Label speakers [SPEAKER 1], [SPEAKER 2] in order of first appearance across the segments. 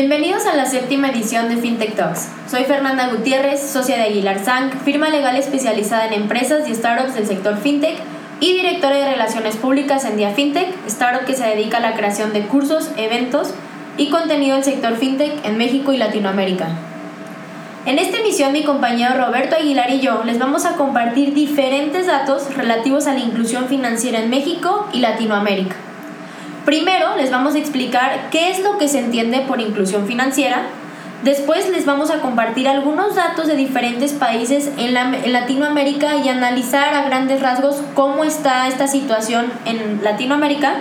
[SPEAKER 1] Bienvenidos a la séptima edición de FinTech Talks. Soy Fernanda Gutiérrez, socia de Aguilar Sank, firma legal especializada en empresas y startups del sector FinTech y directora de Relaciones Públicas en Día FinTech, startup que se dedica a la creación de cursos, eventos y contenido del sector FinTech en México y Latinoamérica. En esta emisión mi compañero Roberto Aguilar y yo les vamos a compartir diferentes datos relativos a la inclusión financiera en México y Latinoamérica. Primero les vamos a explicar qué es lo que se entiende por inclusión financiera. Después les vamos a compartir algunos datos de diferentes países en, Latinoamérica y analizar a grandes rasgos cómo está esta situación en Latinoamérica.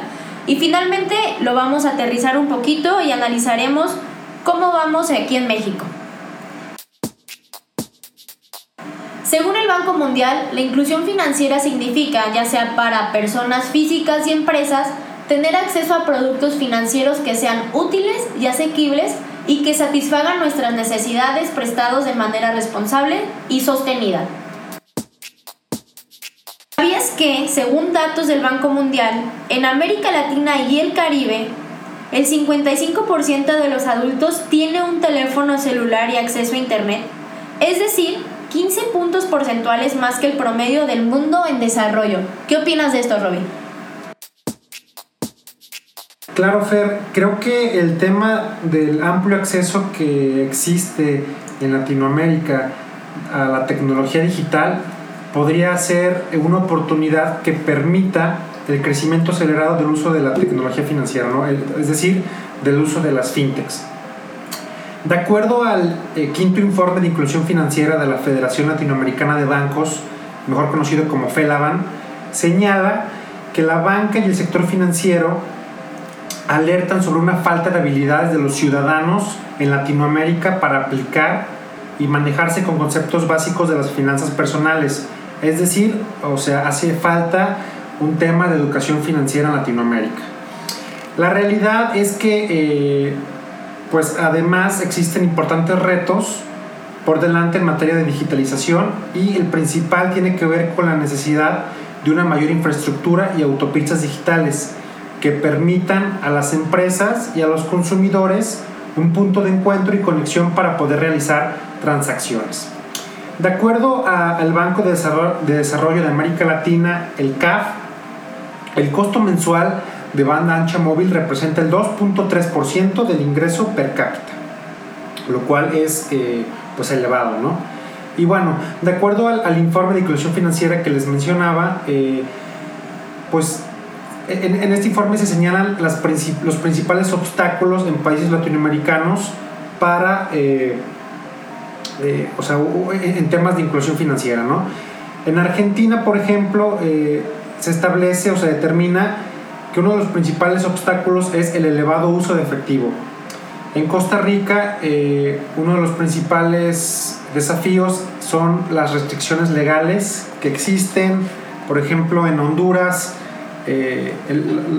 [SPEAKER 1] Y finalmente lo vamos a aterrizar un poquito y analizaremos cómo vamos aquí en México. Según el Banco Mundial, la inclusión financiera significa, ya sea para personas físicas y empresas, tener acceso a productos financieros que sean útiles y asequibles y que satisfagan nuestras necesidades prestados de manera responsable y sostenida. ¿Sabías que, según datos del Banco Mundial, en América Latina y el Caribe, el 55% de los adultos tiene un teléfono celular y acceso a Internet? Es decir, 15 puntos porcentuales más que el promedio del mundo en desarrollo. ¿Qué opinas de esto, Robin?
[SPEAKER 2] Claro, Fer, creo que el tema del amplio acceso que existe en Latinoamérica a la tecnología digital podría ser una oportunidad que permita el crecimiento acelerado del uso de la tecnología financiera, ¿no? es decir, del uso de las fintechs. De acuerdo al eh, quinto informe de inclusión financiera de la Federación Latinoamericana de Bancos, mejor conocido como FELABAN, señala que la banca y el sector financiero alertan sobre una falta de habilidades de los ciudadanos en Latinoamérica para aplicar y manejarse con conceptos básicos de las finanzas personales. Es decir, o sea, hace falta un tema de educación financiera en Latinoamérica. La realidad es que, eh, pues además existen importantes retos por delante en materia de digitalización y el principal tiene que ver con la necesidad de una mayor infraestructura y autopistas digitales que permitan a las empresas y a los consumidores un punto de encuentro y conexión para poder realizar transacciones. De acuerdo al Banco de Desarrollo de América Latina, el CAF, el costo mensual de banda ancha móvil representa el 2.3% del ingreso per cápita, lo cual es eh, pues elevado, ¿no? Y bueno, de acuerdo al, informe de inclusión financiera que les mencionaba, eh, pues en, este informe se señalan los principales obstáculos en países latinoamericanos para, eh, eh, o sea, en temas de inclusión financiera, ¿no? En Argentina, por ejemplo, eh, se establece o se determina que uno de los principales obstáculos es el elevado uso de efectivo. En Costa Rica, uno de los principales desafíos son las restricciones legales que existen, por ejemplo, en Honduras, eh,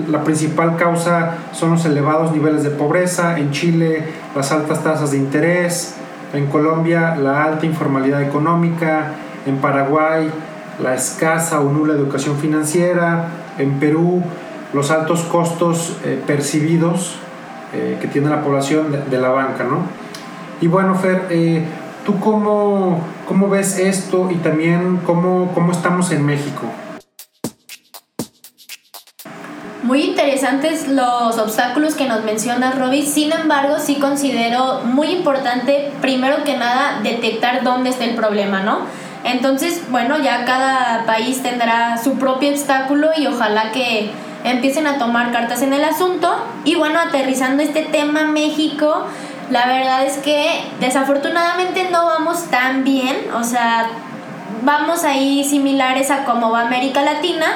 [SPEAKER 2] la principal causa son los elevados niveles de pobreza, en Chile las altas tasas de interés, en Colombia la alta informalidad económica, en Paraguay la escasa o nula educación financiera, en Perú los altos costos eh, percibidos eh, que tiene la población de, la banca. ¿no? Y bueno, Fer, ¿tú cómo, cómo, ves esto y también cómo, cómo estamos en México?
[SPEAKER 1] Interesantes los obstáculos que nos menciona Robbie, sin embargo sí considero muy importante primero que nada detectar dónde está el problema, ¿no? Entonces, bueno, ya cada país tendrá su propio obstáculo y ojalá que empiecen a tomar cartas en el asunto. Y bueno, aterrizando este tema México, la verdad es que desafortunadamente no vamos tan bien, o sea, vamos ahí similares a como va América Latina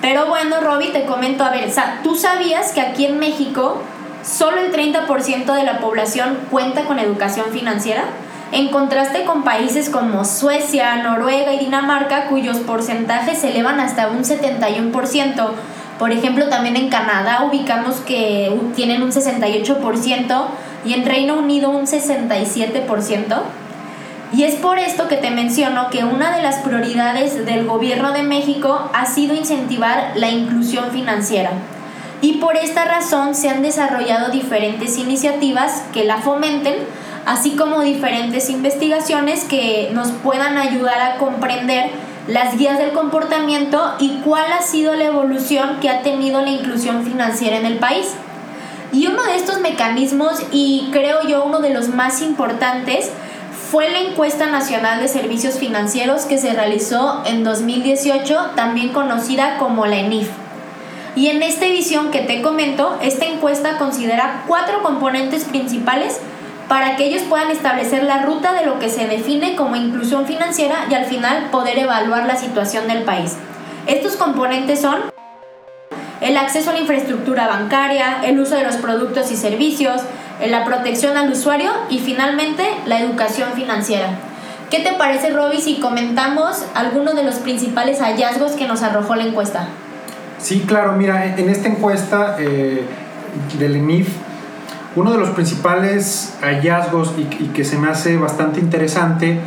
[SPEAKER 1] pero bueno, Robbie, te comento, a ver, ¿tú sabías que aquí en México solo el 30% de la población cuenta con educación financiera? En contraste con países como Suecia, Noruega y Dinamarca, cuyos porcentajes se elevan hasta un 71%. Por ejemplo, también en Canadá ubicamos que tienen un 68% y en Reino Unido un 67%. Y es por esto que te menciono que una de las prioridades del gobierno de México ha sido incentivar la inclusión financiera. y por esta razón se han desarrollado diferentes iniciativas que la fomenten, así como diferentes investigaciones que nos puedan ayudar a comprender las guías del comportamiento y cuál ha sido la evolución que ha tenido la inclusión financiera en el país. Y uno de estos mecanismos, y creo yo uno de los más importantes, fue la encuesta nacional de servicios financieros que se realizó en 2018, también conocida como la ENIF. Y en esta edición que te comento, esta encuesta considera cuatro componentes principales para que ellos puedan establecer la ruta de lo que se define como inclusión financiera y al final poder evaluar la situación del país. Estos componentes son el acceso a la infraestructura bancaria, el uso de los productos y servicios, la protección al usuario y finalmente la educación financiera. ¿Qué te parece, Roby, si comentamos algunos de los principales hallazgos que nos arrojó la encuesta?
[SPEAKER 2] Sí, claro, mira, en esta encuesta eh, del ENIF, uno de los principales hallazgos y, que se me hace bastante interesante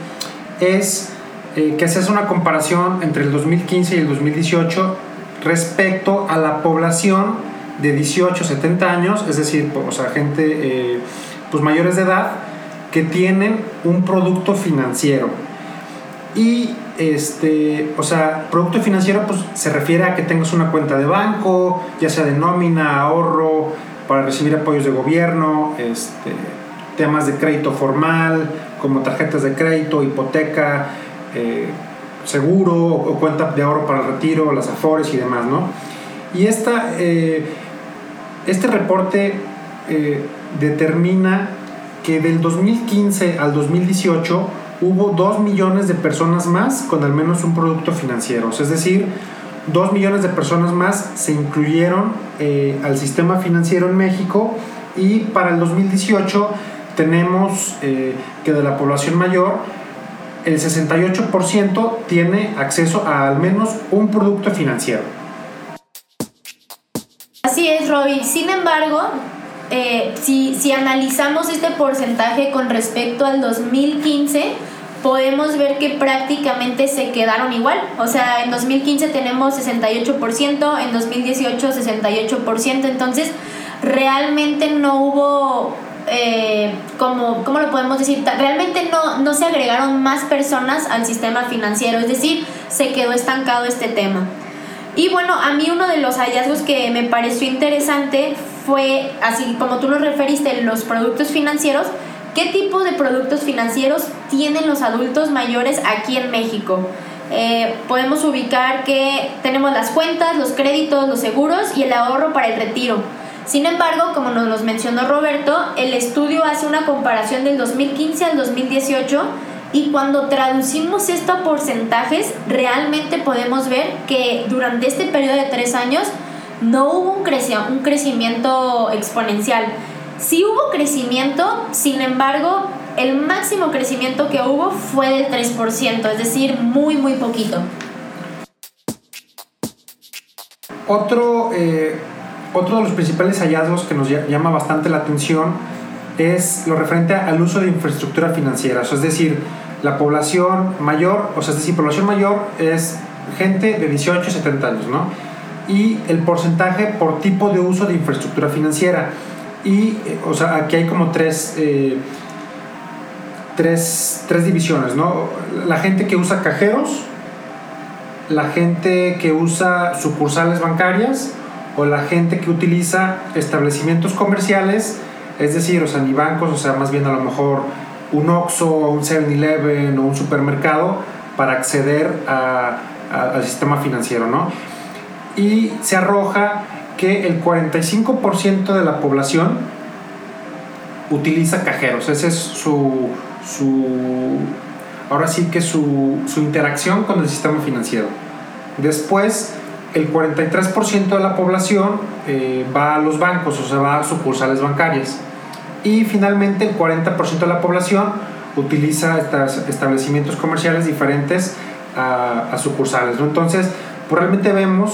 [SPEAKER 2] es eh, que se hace una comparación entre el 2015 y el 2018 respecto a la población de 18 a 70 años, es decir, o sea, gente eh, pues mayores de edad que tienen un producto financiero. Y este, o sea, producto financiero pues se refiere a que tengas una cuenta de banco, ya sea de nómina, ahorro, para recibir apoyos de gobierno, este, temas de crédito formal, como tarjetas de crédito, hipoteca, eh, seguro o cuenta de ahorro para el retiro, las afores y demás, ¿no? Y esta, eh, este reporte eh, determina que del 2015 al 2018 hubo 2 millones de personas más con al menos un producto financiero. Es decir, 2 millones de personas más se incluyeron eh, al sistema financiero en México y para el 2018 tenemos eh, que de la población mayor el 68% tiene acceso a al menos un producto financiero.
[SPEAKER 1] Así es, Robbie. Sin embargo, eh, si, si analizamos este porcentaje con respecto al 2015, podemos ver que prácticamente se quedaron igual. O sea, en 2015 tenemos 68%, en 2018 68%, entonces realmente no hubo, eh, como, ¿cómo lo podemos decir? Realmente no, no se agregaron más personas al sistema financiero, es decir, se quedó estancado este tema. Y bueno, a mí uno de los hallazgos que me pareció interesante fue, así como tú lo referiste, los productos financieros, ¿Qué tipo de productos financieros tienen los adultos mayores aquí en México? Eh, podemos ubicar que tenemos las cuentas, los créditos, los seguros y el ahorro para el retiro. Sin embargo, como nos los mencionó Roberto, el estudio hace una comparación del 2015 al 2018 y cuando traducimos esto a porcentajes, realmente podemos ver que durante este periodo de tres años no hubo un, un crecimiento exponencial Sí hubo crecimiento, sin embargo, el máximo crecimiento que hubo fue del 3%, es decir, muy, muy poquito.
[SPEAKER 2] Otro, eh, otro de los principales hallazgos que nos llama bastante la atención es lo referente al uso de infraestructura financiera, es decir, la población mayor, o sea, es decir, población mayor es gente de 18 a 70 años, ¿no? Y el porcentaje por tipo de uso de infraestructura financiera. Y, eh, o sea, aquí hay como tres, eh, tres, tres divisiones, ¿no? La gente que usa cajeros, la gente que usa sucursales bancarias o la gente que utiliza establecimientos comerciales, es decir, o sea, ni bancos, o sea, más bien a lo mejor un Oxxo, un 7-Eleven o un supermercado para acceder al sistema financiero, ¿no? Y se arroja que el 45% de la población utiliza cajeros. Ese es su, ahora sí que su, interacción con el sistema financiero. Después, el 43% de la población eh, va a los bancos, o sea, va a sucursales bancarias. Y finalmente, el 40% de la población utiliza estos establecimientos comerciales diferentes a, a sucursales. ¿no? Entonces, pues realmente vemos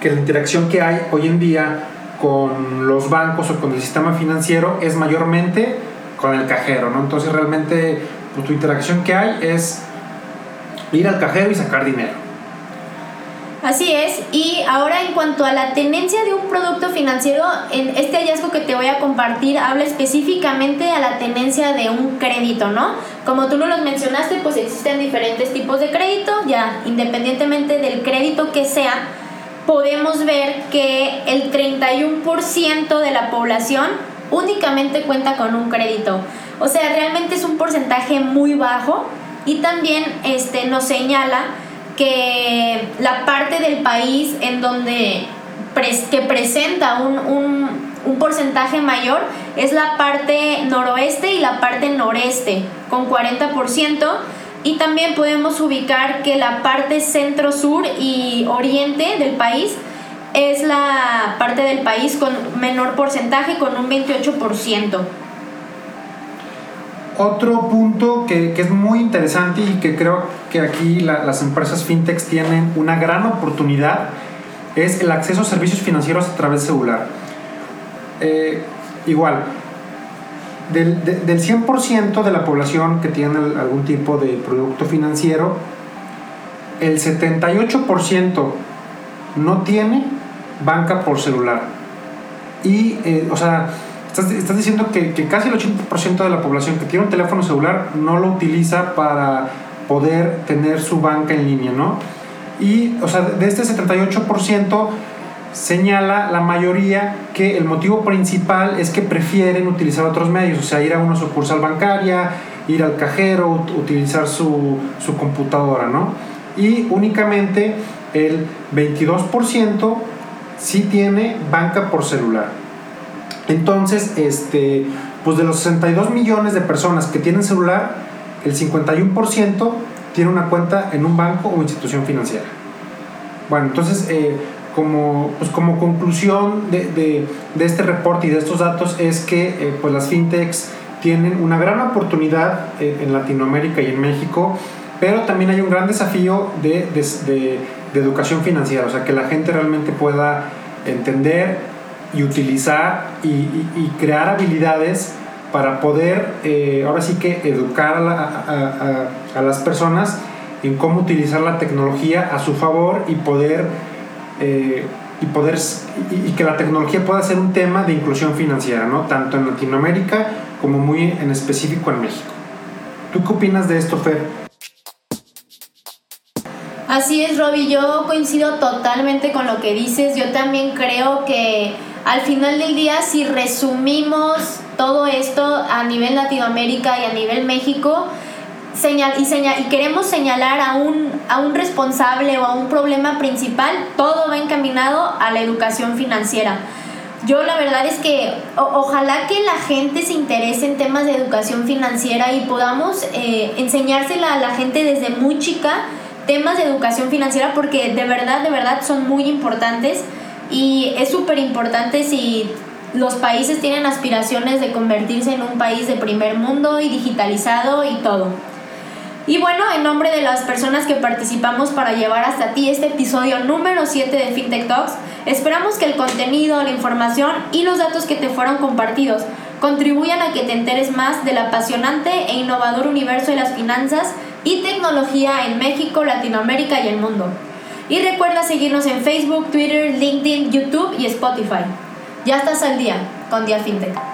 [SPEAKER 2] que la interacción que hay hoy en día con los bancos o con el sistema financiero es mayormente con el cajero, ¿no? Entonces realmente pues, tu interacción que hay es ir al cajero y sacar dinero.
[SPEAKER 1] Así es, y ahora cuanto a la tenencia de un producto financiero, en este hallazgo que te voy a compartir habla específicamente a la tenencia de un crédito, ¿no? Como tú no los mencionaste, pues existen diferentes tipos de crédito, ya independientemente del crédito que sea, podemos ver que el 31% de la población únicamente cuenta con un crédito. O sea, realmente es un porcentaje muy bajo y también este, nos señala que la parte del país en donde que presenta un, un, porcentaje mayor es la parte noroeste y la parte noreste, con 40%. Y también podemos ubicar que la parte centro-sur y oriente del país es la parte del país con menor porcentaje, con un 28%.
[SPEAKER 2] Otro punto que, es muy interesante y que creo que aquí las empresas fintech tienen una gran oportunidad es el acceso a servicios financieros a través de celular. Eh, igual, del, del 100% de la población que tiene algún tipo de producto financiero, el 78% no tiene banca por celular. Y, eh, o sea, Estás, diciendo que, casi el 80% de la población que tiene un teléfono celular no lo utiliza para poder tener su banca en línea, ¿no? Y, o sea, de este 78% señala la mayoría que el motivo principal es que prefieren utilizar otros medios, o sea, ir a una sucursal bancaria, ir al cajero, utilizar su, su computadora, ¿no? Y únicamente el 22% sí tiene banca por celular. Entonces, este, pues de los 62 millones de personas que tienen celular, el 51% tiene una cuenta en un banco o institución financiera. Bueno, entonces, eh, como, pues como conclusión de, este reporte y de estos datos es que eh, pues las fintechs tienen una gran oportunidad eh, en Latinoamérica y en México, pero también hay un gran desafío de, de educación financiera, o sea, que la gente realmente pueda entender y utilizar y, crear habilidades para poder, eh, ahora sí que educar a, las personas en cómo utilizar la tecnología a su favor y poder, eh, y, poder que la tecnología pueda ser un tema de inclusión financiera, ¿no? tanto en Latinoamérica como muy en específico en México. ¿Tú qué opinas de esto, Fer?
[SPEAKER 1] Así es, Robbie, yo coincido totalmente con lo que dices. Yo también creo que al final del día, si resumimos todo esto a nivel Latinoamérica y a nivel México, y, queremos señalar a un, a un responsable o a un problema principal, todo va encaminado a la educación financiera. Yo la verdad es que ojalá que la gente se interese en temas de educación financiera y podamos eh, enseñársela a la gente desde muy chica temas de educación financiera porque de verdad, de verdad son muy importantes y es súper importante si los países tienen aspiraciones de convertirse en un país de primer mundo y digitalizado y todo. Y bueno, en nombre de las personas que participamos para llevar hasta ti este episodio número 7 de FinTech Talks, esperamos que el contenido, la información y los datos que te fueron compartidos contribuyan a que te enteres más del apasionante e innovador universo de las finanzas y tecnología en México, Latinoamérica y el mundo. Y recuerda seguirnos en Facebook, Twitter, LinkedIn, YouTube y Spotify. Ya estás al día con Día FinTech.